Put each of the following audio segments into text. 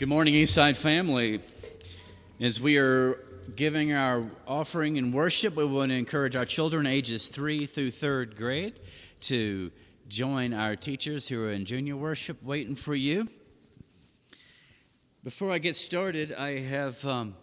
Good morning, Eastside family. As we are giving our offering and worship, we want to encourage our children ages three through third grade to join our teachers who are in junior worship waiting for you. Before I get started, I have um,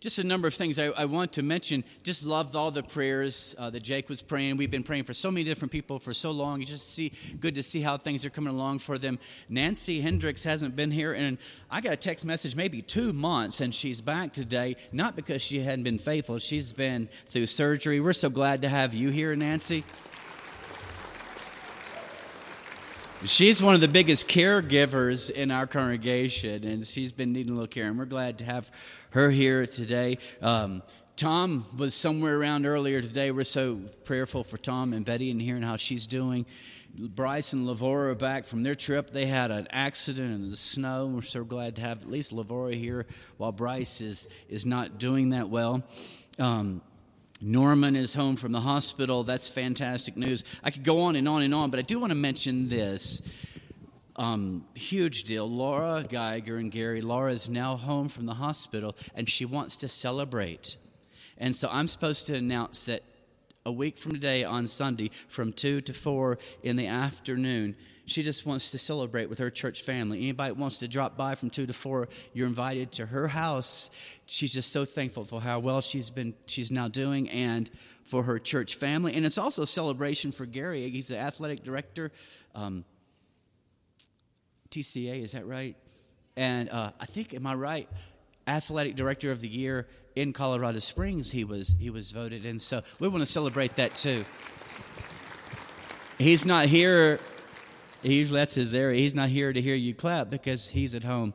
just a number of things I, I, want to mention. Just loved all the prayers uh, that Jake was praying. We've been praying for so many different people for so long. You just see, good to see how things are coming along for them. Nancy Hendricks hasn't been here, and I got a text message maybe two months, and she's back today. Not because she hadn't been faithful, she's been through surgery. We're so glad to have you here, Nancy. She's one of the biggest caregivers in our congregation, and she's been needing a little care, and we're glad to have her here today. Um, Tom was somewhere around earlier today. We're so prayerful for Tom and Betty and hearing how she's doing. Bryce and Lavora are back from their trip. They had an accident in the snow. We're so glad to have at least Lavora here while Bryce is, is not doing that well. Um, Norman is home from the hospital. That's fantastic news. I could go on and on and on, but I do want to mention this. Um, huge deal. Laura Geiger and Gary, Laura is now home from the hospital and she wants to celebrate. And so I'm supposed to announce that a week from today on Sunday from 2 to 4 in the afternoon, she just wants to celebrate with her church family. Anybody wants to drop by from 2 to 4, you're invited to her house. She's just so thankful for how well she's been she's now doing and for her church family. And it's also a celebration for Gary. He's the athletic director. Um, TCA, is that right? And uh, I think, am I right? Athletic Director of the Year in Colorado Springs, he was he was voted, and so we want to celebrate that too. He's not here he usually that's his area. He's not here to hear you clap because he's at home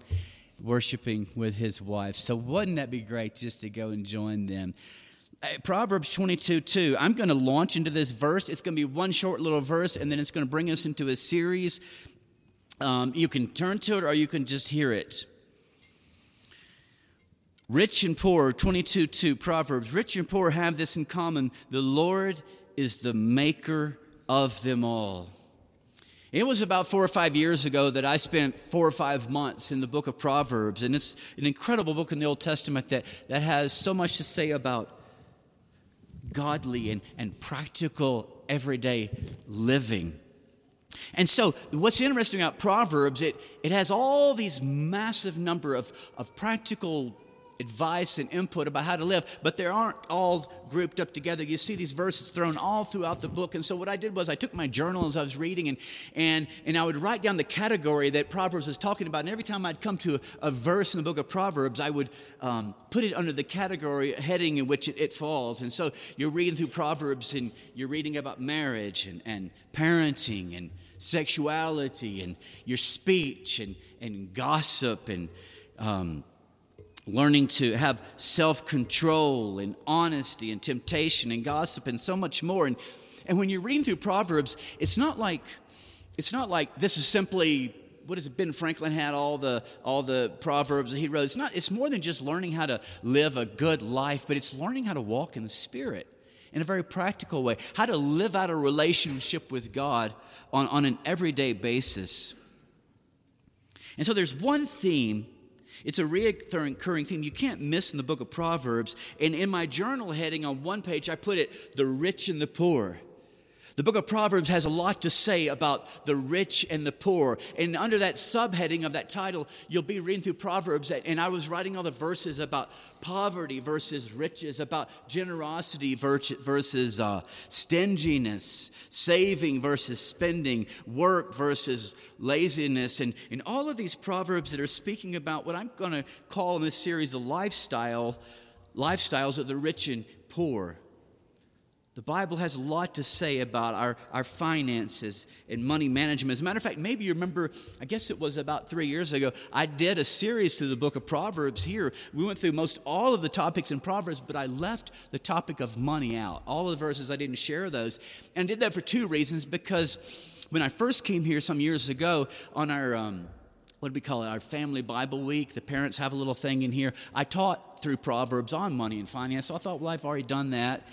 worshiping with his wife. So wouldn't that be great just to go and join them? Uh, Proverbs 22 2. I'm going to launch into this verse. It's going to be one short little verse, and then it's going to bring us into a series. Um, you can turn to it or you can just hear it. Rich and poor, 22 2, Proverbs. Rich and poor have this in common the Lord is the maker of them all. It was about four or five years ago that I spent four or five months in the book of Proverbs, and it's an incredible book in the Old Testament that, that has so much to say about godly and, and practical everyday living. And so, what's interesting about Proverbs, it, it has all these massive number of, of practical advice and input about how to live, but they aren't all grouped up together. You see these verses thrown all throughout the book. And so what I did was I took my journal as I was reading and, and, and I would write down the category that Proverbs is talking about. And every time I'd come to a, a verse in the book of Proverbs, I would um, put it under the category heading in which it, it, falls. And so you're reading through Proverbs and you're reading about marriage and, and parenting and sexuality and your speech and, and gossip and um, learning to have self control and honesty and temptation and gossip and so much more. And, and when you're reading through Proverbs, it's not like it's not like this is simply what is it ben franklin had all the all the proverbs that he wrote. It's not it's more than just learning how to live a good life but it's learning how to walk in the spirit in a very practical way. How to live out a relationship with god on, on an everyday basis. And so there's one theme it's a reoccurring theme you can't miss in the book of Proverbs. And in my journal heading on one page, I put it the rich and the poor. The book of Proverbs has a lot to say about the rich and the poor. And under that subheading of that title, you'll be reading through Proverbs. And I was writing all the verses about poverty versus riches, about generosity versus uh, stinginess, saving versus spending, work versus laziness. And, and all of these Proverbs that are speaking about what I'm going to call in this series the lifestyle, lifestyles of the rich and poor. The Bible has a lot to say about our, our finances and money management. As a matter of fact, maybe you remember, I guess it was about three years ago, I did a series through the book of Proverbs here. We went through most all of the topics in Proverbs, but I left the topic of money out. All of the verses, I didn't share those. And I did that for two reasons because when I first came here some years ago on our. Um, what do we call it? Our family Bible week. The parents have a little thing in here. I taught through Proverbs on money and finance. So I thought, well, I've already done that.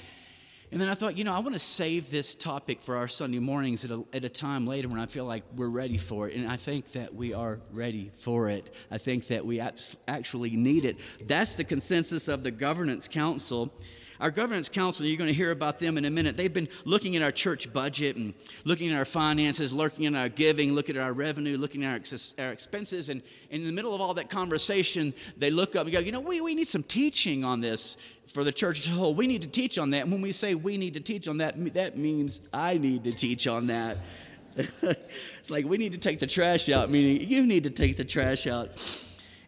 And then I thought, you know, I want to save this topic for our Sunday mornings at a, at a time later when I feel like we're ready for it. And I think that we are ready for it. I think that we actually need it. That's the consensus of the Governance Council. Our governance council, you're going to hear about them in a minute. They've been looking at our church budget and looking at our finances, looking at our giving, looking at our revenue, looking at our, our expenses. And, and in the middle of all that conversation, they look up and go, you know, we, we need some teaching on this for the church as a whole. We need to teach on that. And when we say we need to teach on that, that means I need to teach on that. it's like we need to take the trash out, meaning you need to take the trash out.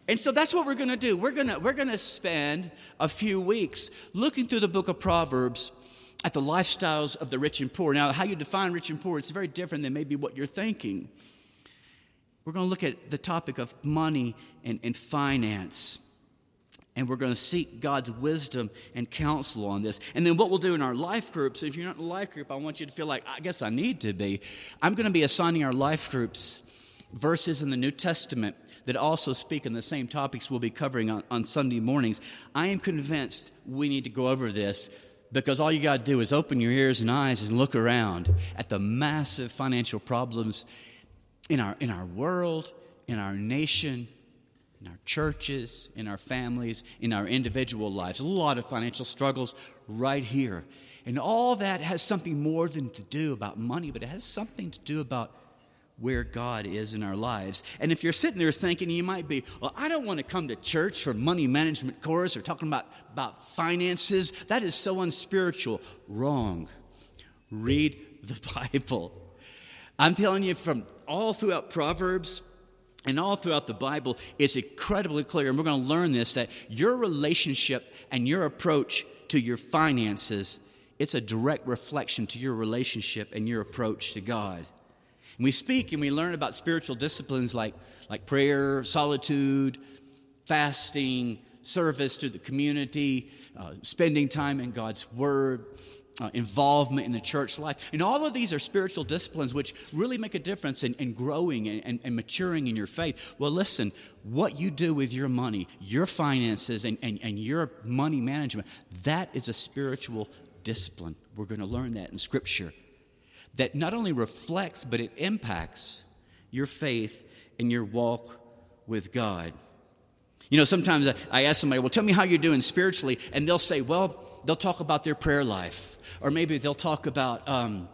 And so that's what we're going to do. We're going to we're going to spend a few weeks looking through the book of Proverbs at the lifestyles of the rich and poor. Now, how you define rich and poor is very different than maybe what you're thinking. We're going to look at the topic of money and, and finance. And we're going to seek God's wisdom and counsel on this. And then what we'll do in our life groups, if you're not in a life group, I want you to feel like, I guess I need to be. I'm going to be assigning our life groups verses in the New Testament that also speak on the same topics we'll be covering on, on Sunday mornings. I am convinced we need to go over this because all you got to do is open your ears and eyes and look around at the massive financial problems in our, in our world, in our nation, in our churches, in our families, in our individual lives. A lot of financial struggles right here. And all that has something more than to do about money, but it has something to do about where God is in our lives. And if you're sitting there thinking, you might be, well, I don't want to come to church for money management course or talking about, about finances. That is so unspiritual. Wrong. Read the Bible. I'm telling you, from all throughout Proverbs, and all throughout the Bible, it's incredibly clear, and we're going to learn this that your relationship and your approach to your finances, it's a direct reflection to your relationship and your approach to God. And we speak and we learn about spiritual disciplines like, like prayer, solitude, fasting, service to the community, uh, spending time in God's Word, uh, involvement in the church life. And all of these are spiritual disciplines which really make a difference in, in growing and, and, and, maturing in your faith. Well, listen, what you do with your money, your finances, and, and, and your money management, that is a spiritual discipline. We're going to learn that in Scripture that not only reflects, but it impacts your faith and your walk with God. You know, sometimes I ask somebody, well, tell me how you're doing spiritually, and they'll say, well, they'll talk about their prayer life, or maybe they'll talk about um,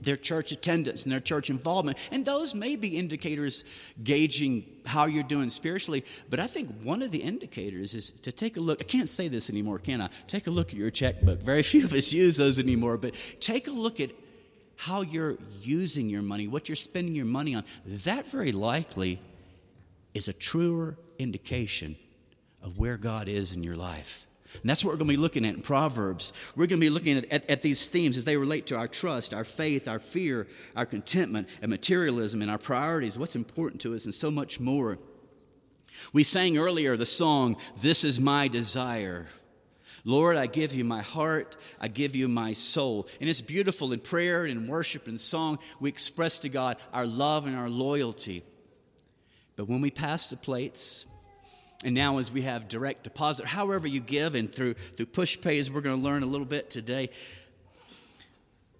their church attendance and their church involvement. And those may be indicators gauging how you're doing spiritually. But I think one of the indicators is to take a look. I can't say this anymore, can I? Take a look at your checkbook. Very few of us use those anymore, but take a look at how you're using your money, what you're spending your money on, that very likely is a truer indication of where God is in your life. And that's what we're going to be looking at in Proverbs. We're going to be looking at, at, at, these themes as they relate to our trust, our faith, our fear, our contentment, and materialism, and our priorities, what's important to us, and so much more. We sang earlier the song, This is My Desire. Lord, I give you my heart, I give you my soul. And it's beautiful in prayer and in worship and song, we express to God our love and our loyalty. But when we pass the plates, and now as we have direct deposit, however you give, and through, through Pushpay, as we're going to learn a little bit today,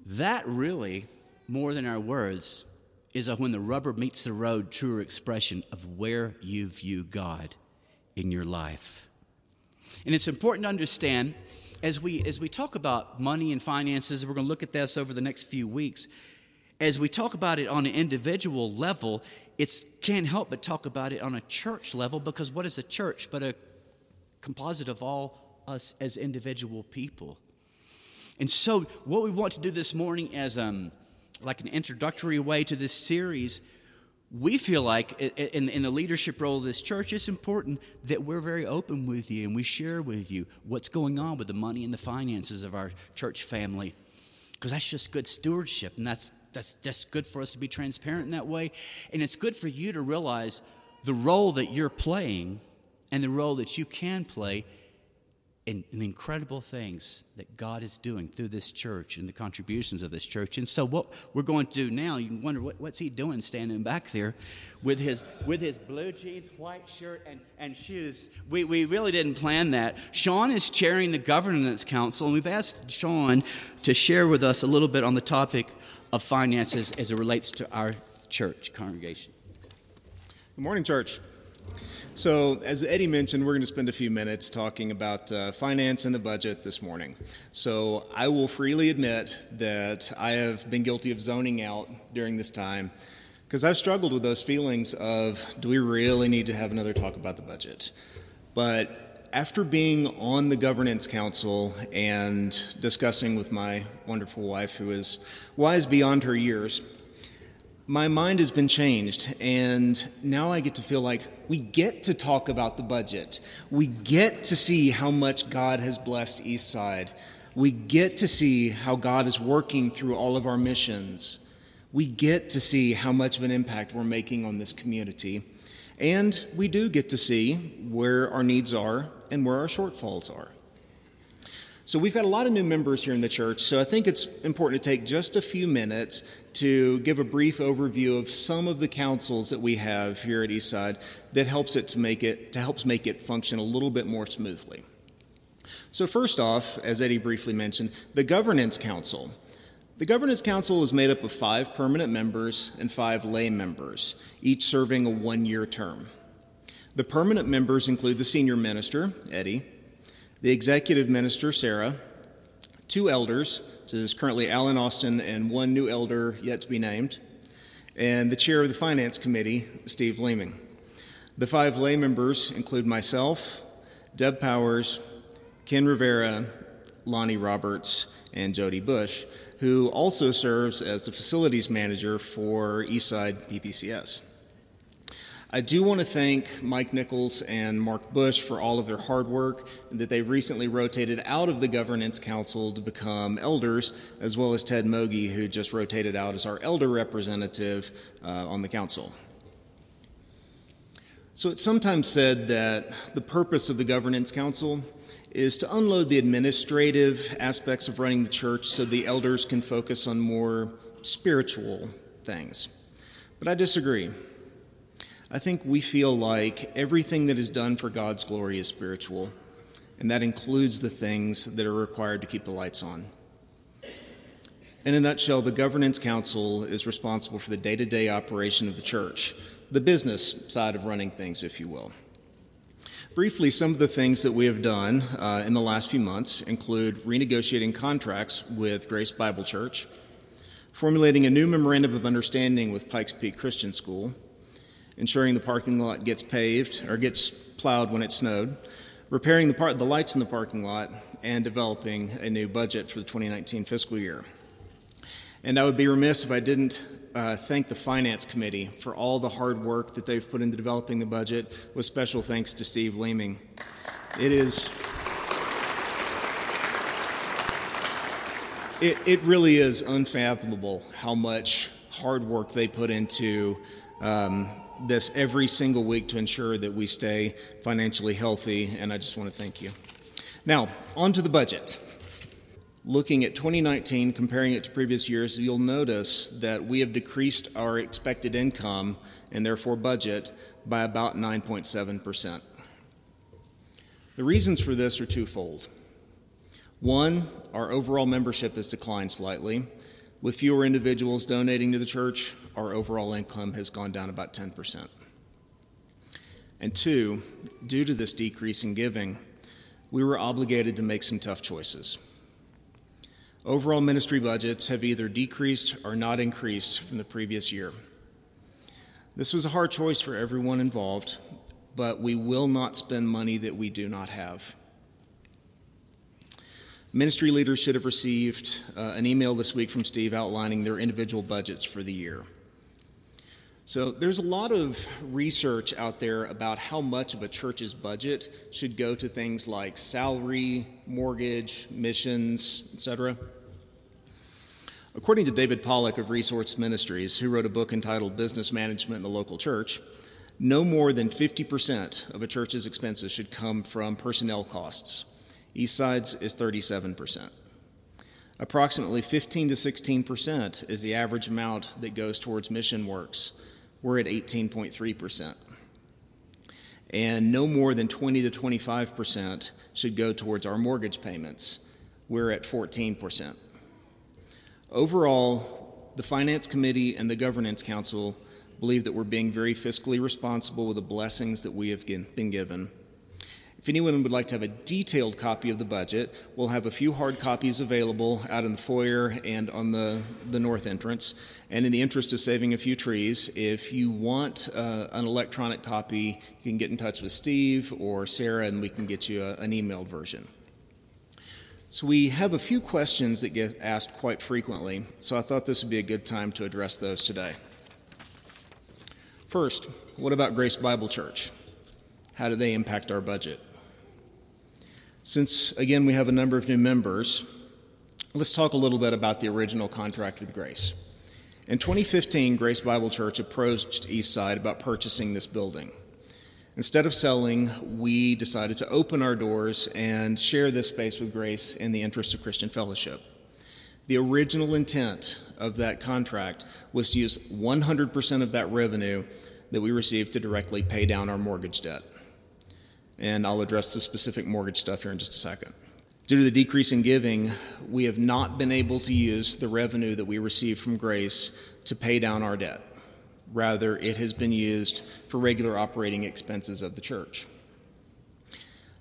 that really, more than our words, is a when the rubber meets the road, truer expression of where you view God in your life. And it's important to understand as we as we talk about money and finances, we're going to look at this over the next few weeks. As we talk about it on an individual level, it can't help but talk about it on a church level because what is a church but a composite of all us as individual people? And so, what we want to do this morning, as um, like an introductory way to this series, we feel like in, in, the leadership role of this church, it's important that we're very open with you and we share with you what's going on with the money and the finances of our church family. Because that's just good stewardship, and that's, that's, that's good for us to be transparent in that way. And it's good for you to realize the role that you're playing and the role that you can play and, the incredible things that God is doing through this church and the contributions of this church. And so, what we're going to do now, you can wonder what, what's he doing standing back there with his with his blue jeans, white shirt, and, and shoes. We, we really didn't plan that. Sean is chairing the governance council, and we've asked Sean to share with us a little bit on the topic of finances as it relates to our church congregation. Good morning, church. So, as Eddie mentioned, we're going to spend a few minutes talking about uh, finance and the budget this morning. So, I will freely admit that I have been guilty of zoning out during this time because I've struggled with those feelings of do we really need to have another talk about the budget? But after being on the governance council and discussing with my wonderful wife, who is wise beyond her years, my mind has been changed, and now I get to feel like we get to talk about the budget. We get to see how much God has blessed Eastside. We get to see how God is working through all of our missions. We get to see how much of an impact we're making on this community. And we do get to see where our needs are and where our shortfalls are. So, we've got a lot of new members here in the church, so I think it's important to take just a few minutes to give a brief overview of some of the councils that we have here at Eastside that helps it to make it to helps make it function a little bit more smoothly. So, first off, as Eddie briefly mentioned, the Governance Council. The Governance Council is made up of five permanent members and five lay members, each serving a one year term. The permanent members include the senior minister, Eddie, the executive minister, Sarah, two elders, so there's currently Alan Austin and one new elder yet to be named, and the chair of the finance committee, Steve Leeming. The five lay members include myself, Deb Powers, Ken Rivera, Lonnie Roberts, and Jody Bush, who also serves as the facilities manager for Eastside PPCS. I do want to thank Mike Nichols and Mark Bush for all of their hard work and that they've recently rotated out of the Governance Council to become elders, as well as Ted Mogi, who just rotated out as our elder representative uh, on the council. So it's sometimes said that the purpose of the Governance Council is to unload the administrative aspects of running the church so the elders can focus on more spiritual things. But I disagree. I think we feel like everything that is done for God's glory is spiritual, and that includes the things that are required to keep the lights on. In a nutshell, the Governance Council is responsible for the day to day operation of the church, the business side of running things, if you will. Briefly, some of the things that we have done uh, in the last few months include renegotiating contracts with Grace Bible Church, formulating a new memorandum of understanding with Pikes Peak Christian School, ensuring the parking lot gets paved or gets plowed when it snowed, repairing the, par- the lights in the parking lot, and developing a new budget for the 2019 fiscal year. And I would be remiss if I didn't uh, thank the Finance Committee for all the hard work that they've put into developing the budget, with special thanks to Steve Leeming. It is. It, it really is unfathomable how much hard work they put into um, this every single week to ensure that we stay financially healthy, and I just want to thank you. Now, on to the budget. Looking at 2019, comparing it to previous years, you'll notice that we have decreased our expected income and therefore budget by about 9.7%. The reasons for this are twofold. One, our overall membership has declined slightly, with fewer individuals donating to the church, our overall income has gone down about 10%. And two, due to this decrease in giving, we were obligated to make some tough choices. Overall ministry budgets have either decreased or not increased from the previous year. This was a hard choice for everyone involved, but we will not spend money that we do not have. Ministry leaders should have received uh, an email this week from Steve outlining their individual budgets for the year. So, there's a lot of research out there about how much of a church's budget should go to things like salary, mortgage, missions, etc. According to David Pollock of Resource Ministries, who wrote a book entitled Business Management in the Local Church, no more than 50% of a church's expenses should come from personnel costs Eastside's is 37%. Approximately 15 to 16% is the average amount that goes towards mission works. We're at 18.3%. And no more than 20 to 25% should go towards our mortgage payments. We're at 14%. Overall, the Finance Committee and the Governance Council believe that we're being very fiscally responsible with the blessings that we have been given. If anyone would like to have a detailed copy of the budget, we'll have a few hard copies available out in the foyer and on the, the north entrance. And in the interest of saving a few trees, if you want uh, an electronic copy, you can get in touch with Steve or Sarah and we can get you a, an emailed version. So, we have a few questions that get asked quite frequently, so I thought this would be a good time to address those today. First, what about Grace Bible Church? How do they impact our budget? Since, again, we have a number of new members, let's talk a little bit about the original contract with Grace. In 2015, Grace Bible Church approached Eastside about purchasing this building. Instead of selling, we decided to open our doors and share this space with Grace in the interest of Christian fellowship. The original intent of that contract was to use 100% of that revenue that we received to directly pay down our mortgage debt and I'll address the specific mortgage stuff here in just a second. Due to the decrease in giving, we have not been able to use the revenue that we receive from Grace to pay down our debt. Rather, it has been used for regular operating expenses of the church.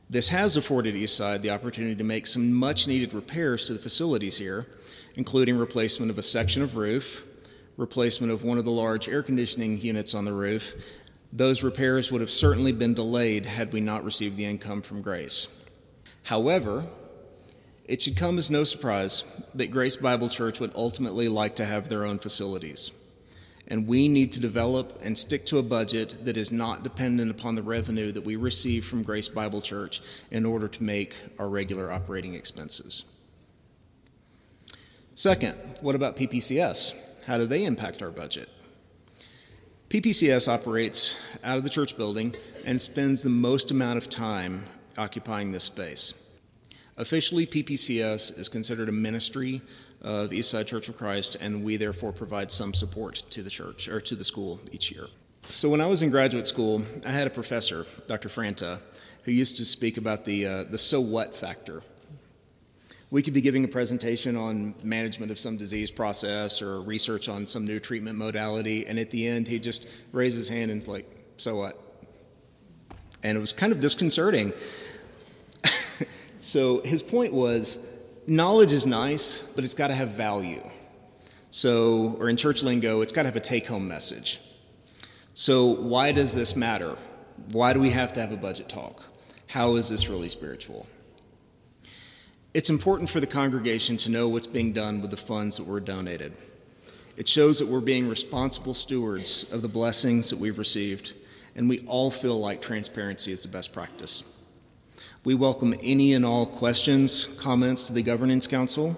This has afforded Eastside the opportunity to make some much needed repairs to the facilities here, including replacement of a section of roof, replacement of one of the large air conditioning units on the roof, those repairs would have certainly been delayed had we not received the income from Grace. However, it should come as no surprise that Grace Bible Church would ultimately like to have their own facilities. And we need to develop and stick to a budget that is not dependent upon the revenue that we receive from Grace Bible Church in order to make our regular operating expenses. Second, what about PPCS? How do they impact our budget? PPCS operates out of the church building and spends the most amount of time occupying this space. Officially, PPCS is considered a ministry of Eastside Church of Christ, and we therefore provide some support to the church or to the school each year. So, when I was in graduate school, I had a professor, Dr. Franta, who used to speak about the, uh, the so what factor we could be giving a presentation on management of some disease process or research on some new treatment modality, and at the end, he just raised his hand and was like, So what? And it was kind of disconcerting. so his point was knowledge is nice, but it's got to have value. So, or in church lingo, it's got to have a take home message. So, why does this matter? Why do we have to have a budget talk? How is this really spiritual? It's important for the congregation to know what's being done with the funds that were donated. It shows that we're being responsible stewards of the blessings that we've received, and we all feel like transparency is the best practice. We welcome any and all questions, comments to the Governance Council.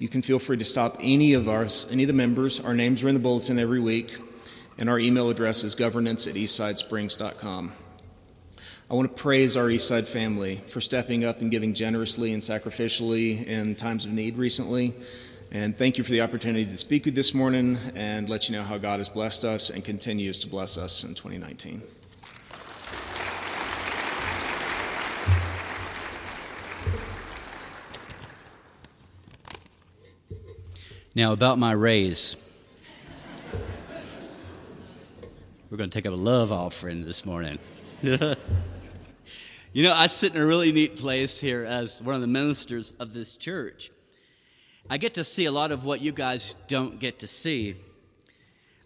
You can feel free to stop any of us, any of the members. Our names are in the bulletin every week, and our email address is governance at eastsidesprings.com. I want to praise our Eastside family for stepping up and giving generously and sacrificially in times of need recently. And thank you for the opportunity to speak with you this morning and let you know how God has blessed us and continues to bless us in 2019. Now, about my raise. We're going to take up a love offering this morning. You know, I sit in a really neat place here as one of the ministers of this church. I get to see a lot of what you guys don't get to see.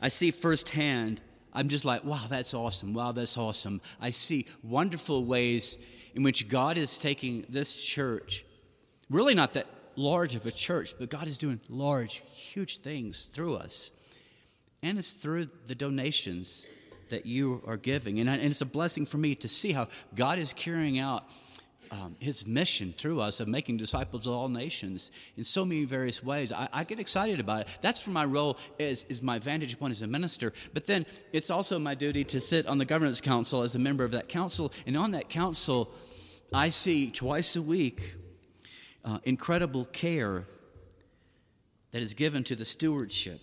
I see firsthand, I'm just like, wow, that's awesome. Wow, that's awesome. I see wonderful ways in which God is taking this church, really not that large of a church, but God is doing large, huge things through us. And it's through the donations that you are giving. And, and it's a blessing for me to see how God is carrying out um, his mission through us of making disciples of all nations in so many various ways. I, I, get excited about it. That's for my role as, is my vantage point as a minister. But then it's also my duty to sit on the governance council as a member of that council. And on that council, I see twice a week uh, incredible care that is given to the stewardship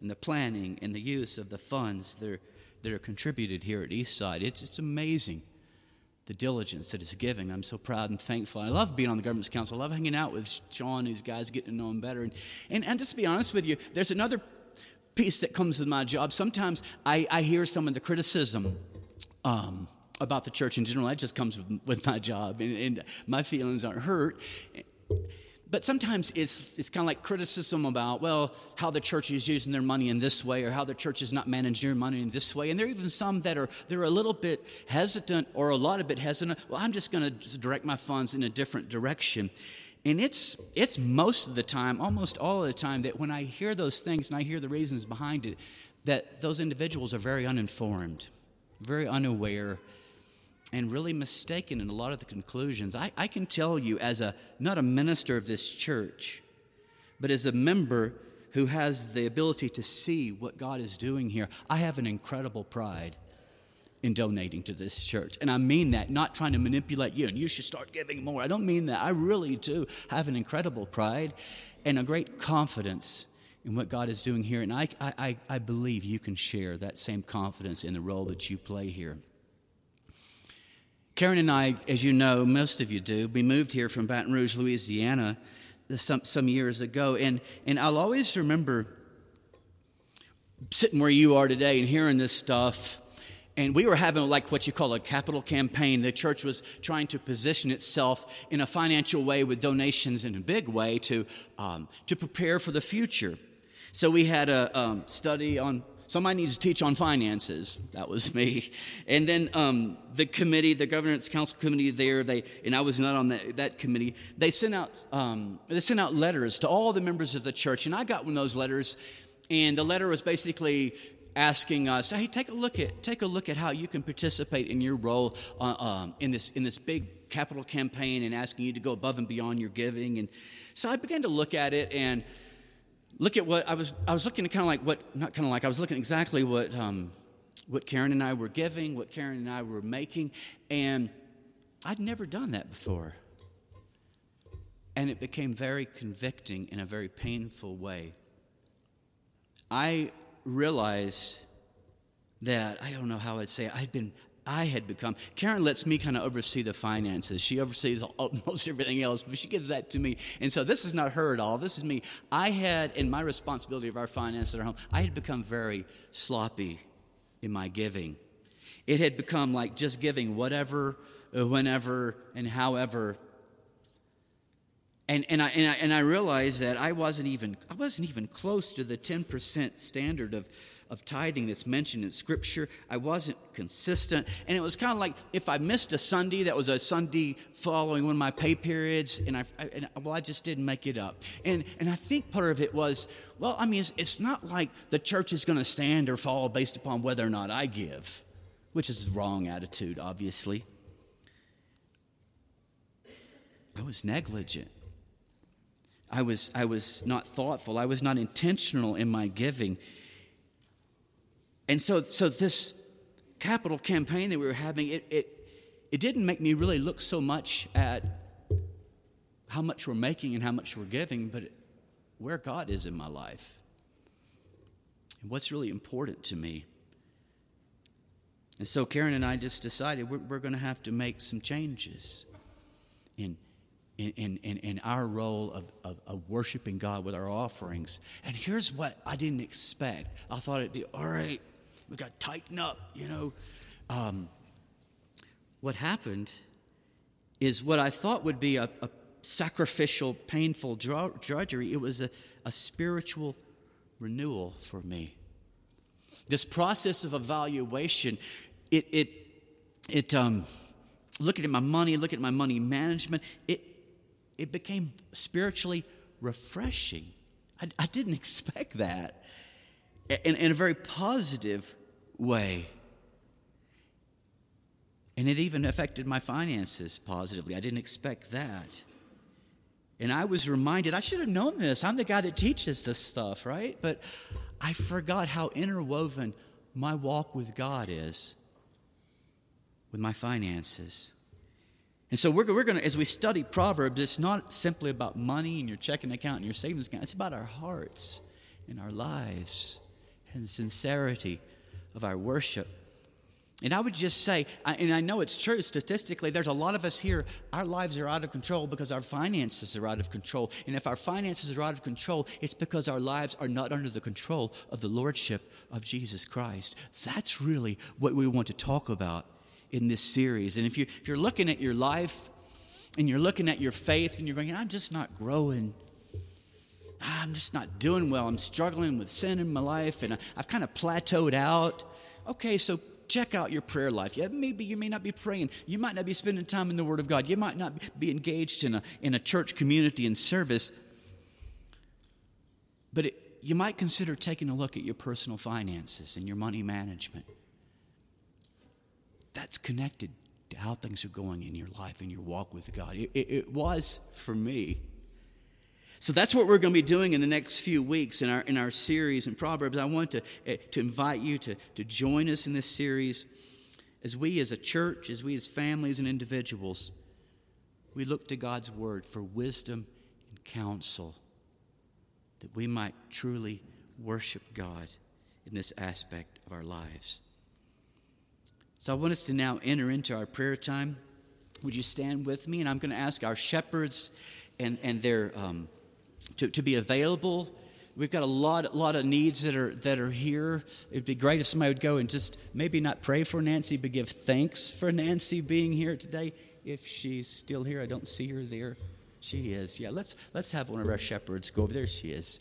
and the planning and the use of the funds that are, that are contributed here at Eastside. It's, it's amazing the diligence that is given. I'm so proud and thankful. I love being on the governance council. I love hanging out with Sean, these guys, getting to know him better. And, and, and just to be honest with you, there's another piece that comes with my job. Sometimes I, I hear some of the criticism um, about the church in general. That just comes with, with my job, and, and my feelings aren't hurt but sometimes it's, it's kind of like criticism about, well, how the church is using their money in this way or how the church is not managing their money in this way. And there are even some that are, they're a little bit hesitant or a lot of bit hesitant. Well, I'm just going to direct my funds in a different direction. And it's, it's most of the time, almost all of the time, that when I hear those things and I hear the reasons behind it, that those individuals are very uninformed, very unaware and really mistaken in a lot of the conclusions. I, I can tell you, as a not a minister of this church, but as a member who has the ability to see what God is doing here, I have an incredible pride in donating to this church. And I mean that, not trying to manipulate you and you should start giving more. I don't mean that. I really do have an incredible pride and a great confidence in what God is doing here. And I, I, I believe you can share that same confidence in the role that you play here. Karen and I, as you know, most of you do, we moved here from Baton Rouge, Louisiana, some, some years ago. And, and I'll always remember sitting where you are today and hearing this stuff. And we were having like what you call a capital campaign. The church was trying to position itself in a financial way with donations in a big way to, um, to prepare for the future. So we had a um, study on Somebody needs to teach on finances. That was me. And then um, the committee, the governance council committee there, they and I was not on that, that committee. They sent out um, they sent out letters to all the members of the church, and I got one of those letters. And the letter was basically asking us, "Hey, take a look at take a look at how you can participate in your role uh, um, in this in this big capital campaign, and asking you to go above and beyond your giving." And so I began to look at it and look at what I was, I was looking at kind of like what, not kind of like, I was looking exactly what, um, what Karen and I were giving, what Karen and I were making, and I'd never done that before. And it became very convicting in a very painful way. I realized that, I don't know how I'd say it, I'd been, I had become. Karen lets me kind of oversee the finances. She oversees most everything else, but she gives that to me. And so this is not her at all. This is me. I had, in my responsibility of our finances at our home, I had become very sloppy in my giving. It had become like just giving whatever, uh, whenever, and however. And, and, I, and, I, and I realized that I wasn't even I wasn't even close to the 10% standard of of tithing that's mentioned in Scripture. I wasn't consistent. And it was kind of like if I missed a Sunday, that was a Sunday following one of my pay periods, and I, and, well, I just didn't make it up. And, and I think part of it was, well, I mean, it's, it's not like the church is going to stand or fall based upon whether or not I give, which is the wrong attitude, obviously. I was negligent. I was, I was not thoughtful. I was not intentional in my giving. And so, so this capital campaign that we were having, it, it, it didn't make me really look so much at how much we're making and how much we're giving, but where God is in my life and what's really important to me. And so Karen and I just decided we're, we're going to have to make some changes in, in, in, in our role of, of, of, worshiping God with our offerings. And here's what I didn't expect I thought it'd be all right, we got to tighten up, you know. Um, what happened is what I thought would be a, a sacrificial, painful drudgery, it was a, a spiritual renewal for me. This process of evaluation, it, it, it um, looking at my money, looking at my money management, it, it became spiritually refreshing. I, I didn't expect that in, in a very positive way. And it even affected my finances positively. I didn't expect that. And I was reminded, I should have known this. I'm the guy that teaches this stuff, right? But I forgot how interwoven my walk with God is with my finances. And so we're, we're going to, as we study Proverbs, it's not simply about money and your checking account and your savings account. It's about our hearts and our lives and sincerity of our worship. And I would just say, and I know it's true statistically, there's a lot of us here, our lives are out of control because our finances are out of control. And if our finances are out of control, it's because our lives are not under the control of the Lordship of Jesus Christ. That's really what we want to talk about in this series. And if, you, if you're looking at your life and you're looking at your faith and you're going, I'm just not growing, I'm just not doing well, I'm struggling with sin in my life and I've kind of plateaued out. Okay, so check out your prayer life. Yeah, maybe you may not be praying. You might not be spending time in the Word of God. You might not be engaged in a, in a church community and service. But it, you might consider taking a look at your personal finances and your money management. That's connected to how things are going in your life and your walk with God. It, it, it was for me. So that's what we're going to be doing in the next few weeks in our, in our series in Proverbs. I want to, uh, to invite you to, to join us in this series as we as a church, as we as families and individuals, we look to God's word for wisdom and counsel that we might truly worship God in this aspect of our lives. So I want us to now enter into our prayer time. Would you stand with me? And I'm going to ask our shepherds and, and their um, to, to be available. We've got a lot, lot of needs that are, that are here. It'd be great if somebody would go and just maybe not pray for Nancy, but give thanks for Nancy being here today. If she's still here, I don't see her there. She is. Yeah, let's, let's have one of our shepherds go over there. She is.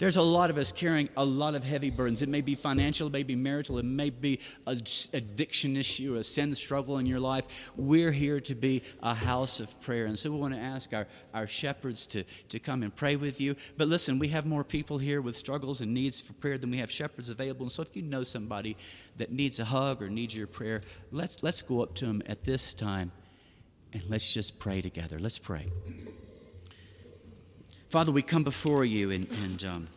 There's a lot of us carrying a lot of heavy burdens. It may be financial, it may be marital, it may be an addiction issue, a sin struggle in your life. We're here to be a house of prayer. And so we want to ask our, our shepherds to, to come and pray with you. But listen, we have more people here with struggles and needs for prayer than we have shepherds available. And so if you know somebody that needs a hug or needs your prayer, let's, let's go up to them at this time and let's just pray together. Let's pray. Father, we come before you and, and um,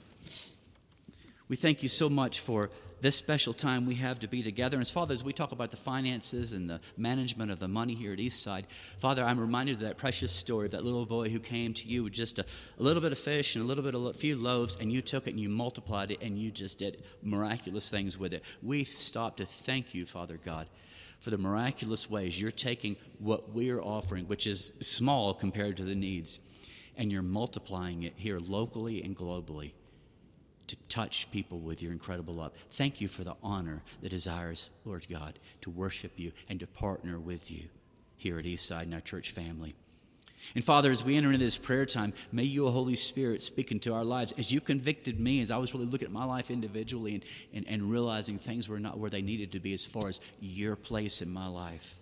we thank you so much for this special time we have to be together. And Father, as we talk about the finances and the management of the money here at Eastside, Father, I'm reminded of that precious story of that little boy who came to you with just a, a little bit of fish and a little bit of a few loaves, and you took it and you multiplied it and you just did miraculous things with it. We stop to thank you, Father God for the miraculous ways you're taking what we're offering, which is small compared to the needs, and you're multiplying it here locally and globally to touch people with your incredible love. Thank you for the honor that ours, Lord God, to worship you and to partner with you here at Eastside and our church family. And Father, as we enter into this prayer time, may you, Holy Spirit, speak into our lives. As you convicted me, as I was really looking at my life individually and, and, and realizing things were not where they needed to be as far as your place in my life.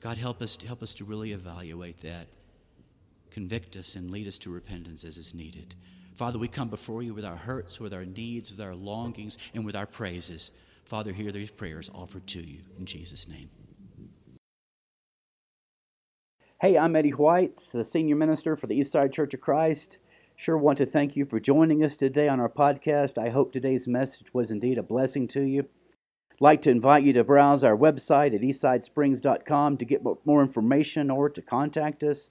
God, help us, help us to really evaluate that convict us and lead us to repentance as is needed. Father, we come before you with our hurts, with our needs, with our longings, and with our praises. Father, hear these prayers offered to you in Jesus' name. Hey, I'm Eddie White, the senior minister for the Eastside Church of Christ. Sure want to thank you for joining us today on our podcast. I hope today's message was indeed a blessing to you. I'd like to invite you to browse our website at eastsidesprings.com to get more information or to contact us.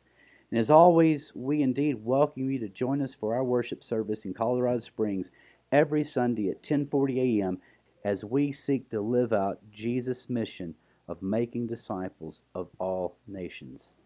And as always, we indeed welcome you to join us for our worship service in Colorado Springs every Sunday at 10:40 a.m. as we seek to live out Jesus' mission of making disciples of all nations.